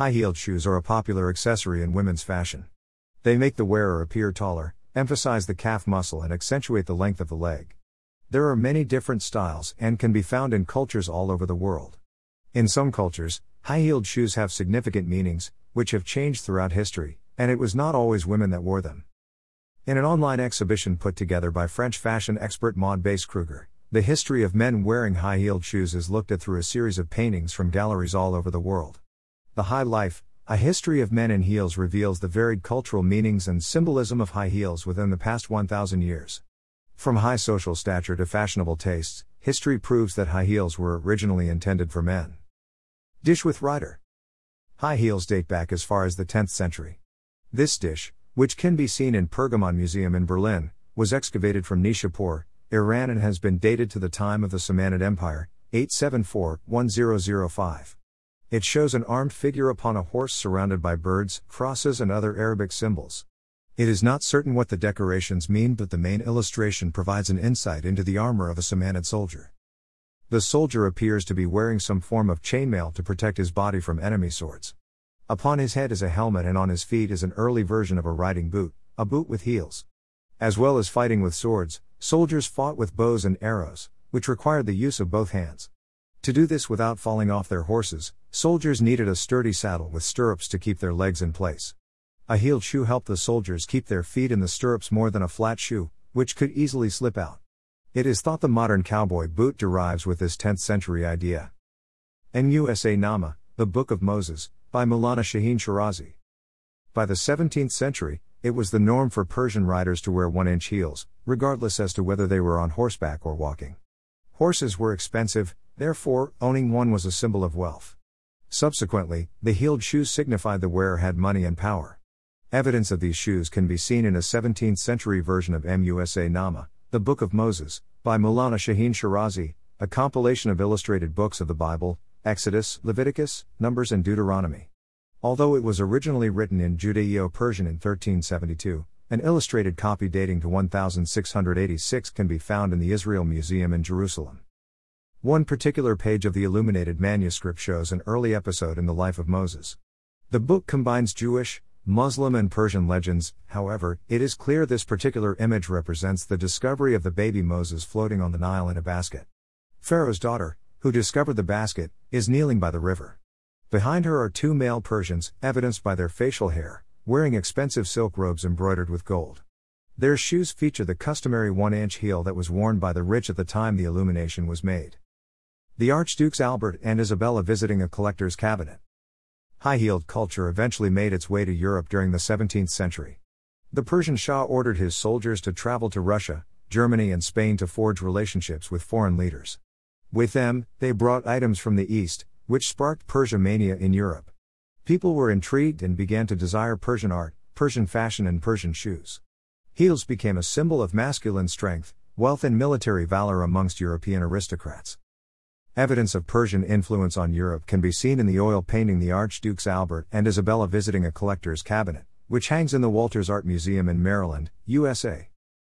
High heeled shoes are a popular accessory in women's fashion. They make the wearer appear taller, emphasize the calf muscle, and accentuate the length of the leg. There are many different styles and can be found in cultures all over the world. In some cultures, high heeled shoes have significant meanings, which have changed throughout history, and it was not always women that wore them. In an online exhibition put together by French fashion expert Maude Bass-Krueger, the history of men wearing high heeled shoes is looked at through a series of paintings from galleries all over the world. The High Life, a history of men in heels reveals the varied cultural meanings and symbolism of high heels within the past 1,000 years. From high social stature to fashionable tastes, history proves that high heels were originally intended for men. Dish with rider. High heels date back as far as the 10th century. This dish, which can be seen in Pergamon Museum in Berlin, was excavated from Nishapur, Iran and has been dated to the time of the Samanid Empire, 874 1005. It shows an armed figure upon a horse surrounded by birds, crosses, and other Arabic symbols. It is not certain what the decorations mean, but the main illustration provides an insight into the armor of a Samanid soldier. The soldier appears to be wearing some form of chainmail to protect his body from enemy swords. Upon his head is a helmet, and on his feet is an early version of a riding boot, a boot with heels. As well as fighting with swords, soldiers fought with bows and arrows, which required the use of both hands. To do this without falling off their horses, soldiers needed a sturdy saddle with stirrups to keep their legs in place. A heeled shoe helped the soldiers keep their feet in the stirrups more than a flat shoe, which could easily slip out. It is thought the modern cowboy boot derives with this 10th century idea. Musa Nama, the Book of Moses, by Maulana Shaheen Shirazi. By the 17th century, it was the norm for Persian riders to wear 1 inch heels, regardless as to whether they were on horseback or walking. Horses were expensive, Therefore, owning one was a symbol of wealth. Subsequently, the heeled shoes signified the wearer had money and power. Evidence of these shoes can be seen in a 17th century version of Musa Nama, the Book of Moses, by Maulana Shaheen Shirazi, a compilation of illustrated books of the Bible, Exodus, Leviticus, Numbers, and Deuteronomy. Although it was originally written in Judeo Persian in 1372, an illustrated copy dating to 1686 can be found in the Israel Museum in Jerusalem. One particular page of the illuminated manuscript shows an early episode in the life of Moses. The book combines Jewish, Muslim, and Persian legends, however, it is clear this particular image represents the discovery of the baby Moses floating on the Nile in a basket. Pharaoh's daughter, who discovered the basket, is kneeling by the river. Behind her are two male Persians, evidenced by their facial hair, wearing expensive silk robes embroidered with gold. Their shoes feature the customary one inch heel that was worn by the rich at the time the illumination was made. The Archdukes Albert and Isabella visiting a collector's cabinet. High heeled culture eventually made its way to Europe during the 17th century. The Persian Shah ordered his soldiers to travel to Russia, Germany, and Spain to forge relationships with foreign leaders. With them, they brought items from the East, which sparked Persia mania in Europe. People were intrigued and began to desire Persian art, Persian fashion, and Persian shoes. Heels became a symbol of masculine strength, wealth, and military valor amongst European aristocrats. Evidence of Persian influence on Europe can be seen in the oil painting The Archdukes Albert and Isabella Visiting a Collector's Cabinet, which hangs in the Walters Art Museum in Maryland, USA.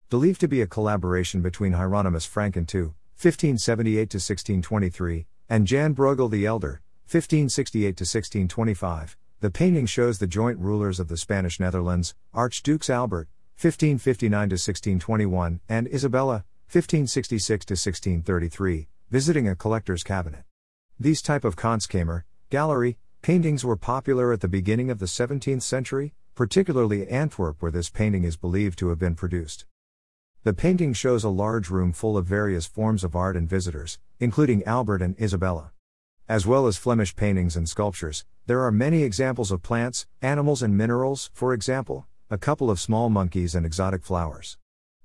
Believed to be a collaboration between Hieronymus Franken II, 1578 1623, and Jan Bruegel the Elder, 1568 1625, the painting shows the joint rulers of the Spanish Netherlands, Archdukes Albert, 1559 1621, and Isabella, 1566 1633 visiting a collector's cabinet. These type of Kunstkammer, gallery, paintings were popular at the beginning of the 17th century, particularly Antwerp where this painting is believed to have been produced. The painting shows a large room full of various forms of art and visitors, including Albert and Isabella. As well as Flemish paintings and sculptures, there are many examples of plants, animals, and minerals, for example, a couple of small monkeys and exotic flowers.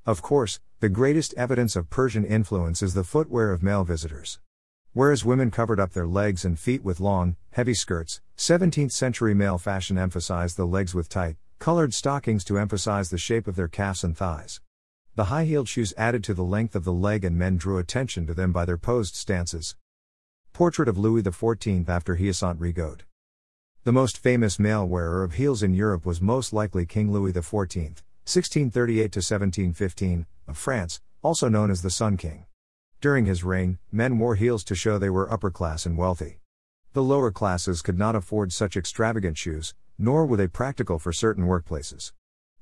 Of course, the greatest evidence of Persian influence is the footwear of male visitors. Whereas women covered up their legs and feet with long, heavy skirts, 17th century male fashion emphasized the legs with tight, colored stockings to emphasize the shape of their calves and thighs. The high heeled shoes added to the length of the leg, and men drew attention to them by their posed stances. Portrait of Louis XIV after Hyacinthe Rigaud. The most famous male wearer of heels in Europe was most likely King Louis XIV, 1638 to 1715, of France, also known as the Sun King. During his reign, men wore heels to show they were upper class and wealthy. the lower classes could not afford such extravagant shoes, nor were they practical for certain workplaces.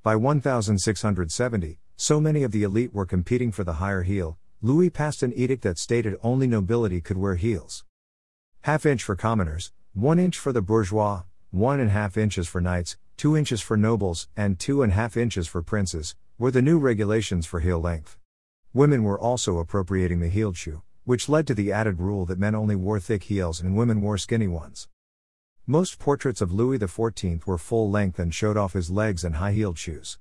By 1670, so many of the elite were competing for the higher heel, Louis passed an edict that stated only nobility could wear heels. Half inch for commoners, one inch for the bourgeois, one and a half inches for knights, two inches for nobles, and two and a half inches for princes, were the new regulations for heel length. Women were also appropriating the heeled shoe, which led to the added rule that men only wore thick heels and women wore skinny ones. Most portraits of Louis XIV were full length and showed off his legs and high heeled shoes.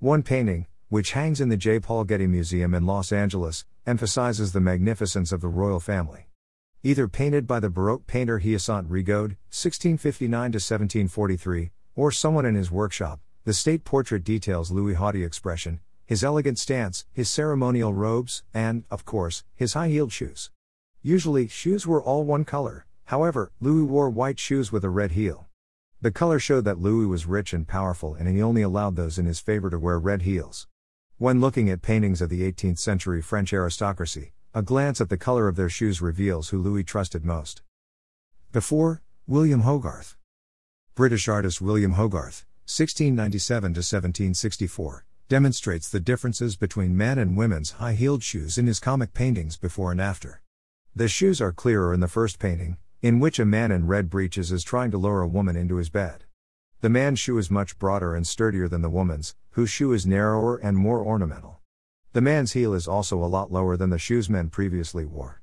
One painting, which hangs in the J. Paul Getty Museum in Los Angeles, emphasizes the magnificence of the royal family. Either painted by the Baroque painter Hyacinthe Rigaud, 1659 1743, or someone in his workshop, the state portrait details Louis' haughty expression, his elegant stance, his ceremonial robes, and, of course, his high heeled shoes. Usually, shoes were all one color, however, Louis wore white shoes with a red heel. The color showed that Louis was rich and powerful and he only allowed those in his favor to wear red heels. When looking at paintings of the 18th century French aristocracy, a glance at the color of their shoes reveals who Louis trusted most. Before, William Hogarth. British artist William Hogarth, 1697 1764, demonstrates the differences between men and women's high heeled shoes in his comic paintings before and after. The shoes are clearer in the first painting, in which a man in red breeches is trying to lure a woman into his bed. The man's shoe is much broader and sturdier than the woman's, whose shoe is narrower and more ornamental. The man's heel is also a lot lower than the shoes men previously wore.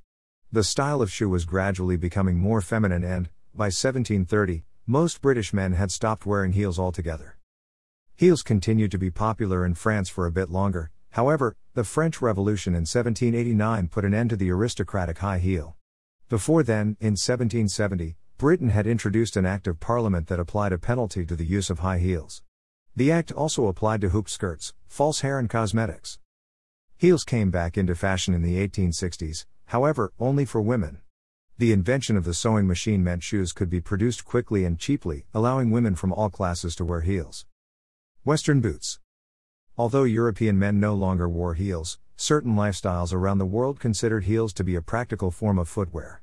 The style of shoe was gradually becoming more feminine and, by 1730, most British men had stopped wearing heels altogether. Heels continued to be popular in France for a bit longer, however, the French Revolution in 1789 put an end to the aristocratic high heel. Before then, in 1770, Britain had introduced an Act of Parliament that applied a penalty to the use of high heels. The Act also applied to hoop skirts, false hair, and cosmetics. Heels came back into fashion in the 1860s, however, only for women. The invention of the sewing machine meant shoes could be produced quickly and cheaply, allowing women from all classes to wear heels. Western boots. Although European men no longer wore heels, certain lifestyles around the world considered heels to be a practical form of footwear.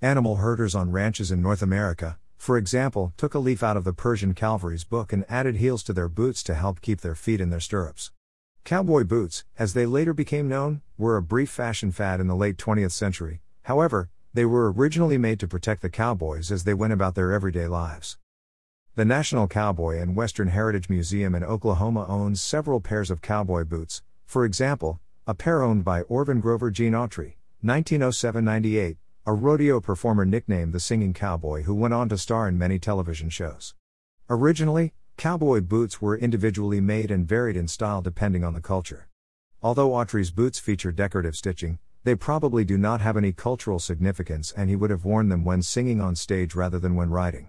Animal herders on ranches in North America, for example, took a leaf out of the Persian cavalry's book and added heels to their boots to help keep their feet in their stirrups. Cowboy boots, as they later became known, were a brief fashion fad in the late 20th century, however, they were originally made to protect the cowboys as they went about their everyday lives. The National Cowboy and Western Heritage Museum in Oklahoma owns several pairs of cowboy boots, for example, a pair owned by Orvin Grover Gene Autry, 1907 98, a rodeo performer nicknamed the Singing Cowboy who went on to star in many television shows. Originally, cowboy boots were individually made and varied in style depending on the culture. Although Autry's boots feature decorative stitching, they probably do not have any cultural significance and he would have worn them when singing on stage rather than when riding.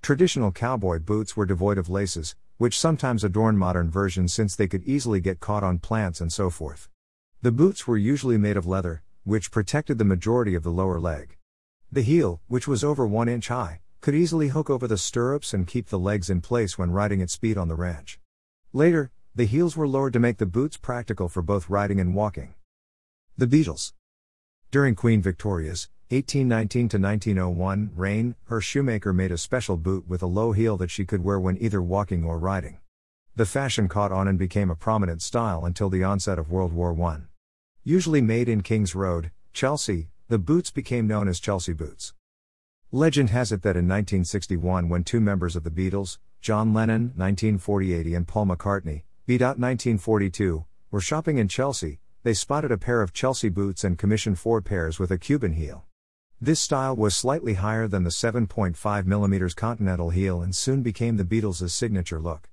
Traditional cowboy boots were devoid of laces, which sometimes adorn modern versions since they could easily get caught on plants and so forth. The boots were usually made of leather, which protected the majority of the lower leg. The heel, which was over 1 inch high, could easily hook over the stirrups and keep the legs in place when riding at speed on the ranch. Later, the heels were lowered to make the boots practical for both riding and walking. The Beatles. During Queen Victoria's 1819 to 1901 reign, her shoemaker made a special boot with a low heel that she could wear when either walking or riding. The fashion caught on and became a prominent style until the onset of World War I. Usually made in Kings Road, Chelsea, the boots became known as Chelsea boots. Legend has it that in 1961, when two members of the Beatles, John Lennon 1948 and Paul McCartney, out 1942, were shopping in Chelsea, they spotted a pair of Chelsea boots and commissioned four pairs with a Cuban heel. This style was slightly higher than the 7.5mm Continental heel and soon became the Beatles' signature look.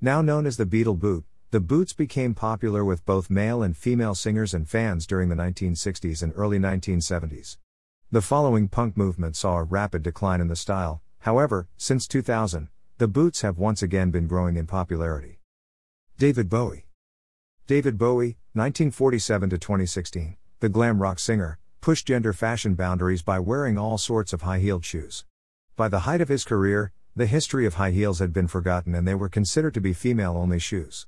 Now known as the Beatle boot, the boots became popular with both male and female singers and fans during the 1960s and early 1970s. The following punk movement saw a rapid decline in the style, however, since 2000, the boots have once again been growing in popularity. David Bowie David Bowie, 1947 2016, the glam rock singer, pushed gender fashion boundaries by wearing all sorts of high heeled shoes. By the height of his career, the history of high heels had been forgotten and they were considered to be female only shoes.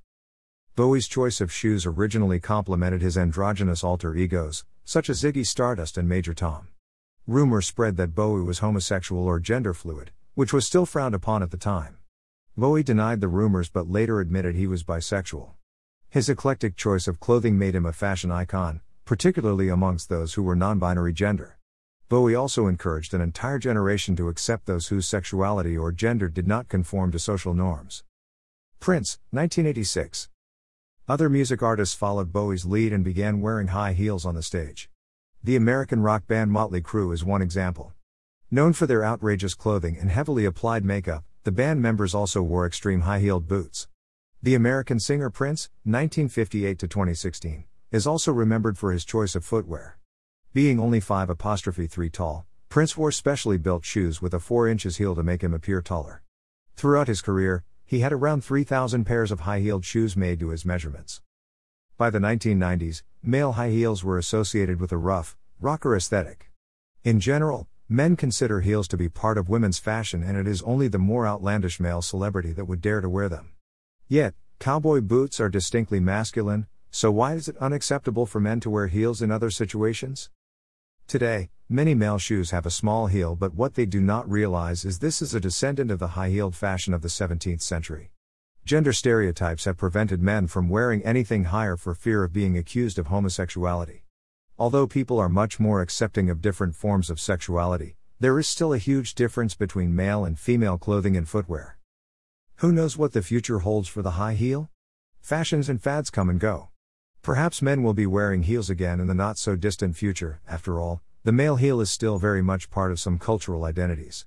Bowie's choice of shoes originally complemented his androgynous alter egos, such as Ziggy Stardust and Major Tom. Rumors spread that Bowie was homosexual or gender fluid, which was still frowned upon at the time. Bowie denied the rumors but later admitted he was bisexual. His eclectic choice of clothing made him a fashion icon, particularly amongst those who were non binary gender. Bowie also encouraged an entire generation to accept those whose sexuality or gender did not conform to social norms. Prince, 1986. Other music artists followed Bowie's lead and began wearing high heels on the stage. The American rock band Motley Crue is one example. Known for their outrageous clothing and heavily applied makeup, the band members also wore extreme high heeled boots. The American singer Prince, 1958 to 2016, is also remembered for his choice of footwear. Being only 5 apostrophe 3 tall, Prince wore specially built shoes with a 4 inches heel to make him appear taller. Throughout his career, he had around 3,000 pairs of high heeled shoes made to his measurements. By the 1990s, male high heels were associated with a rough, rocker aesthetic. In general, men consider heels to be part of women's fashion and it is only the more outlandish male celebrity that would dare to wear them. Yet, cowboy boots are distinctly masculine, so why is it unacceptable for men to wear heels in other situations? Today, many male shoes have a small heel, but what they do not realize is this is a descendant of the high heeled fashion of the 17th century. Gender stereotypes have prevented men from wearing anything higher for fear of being accused of homosexuality. Although people are much more accepting of different forms of sexuality, there is still a huge difference between male and female clothing and footwear. Who knows what the future holds for the high heel? Fashions and fads come and go. Perhaps men will be wearing heels again in the not so distant future, after all, the male heel is still very much part of some cultural identities.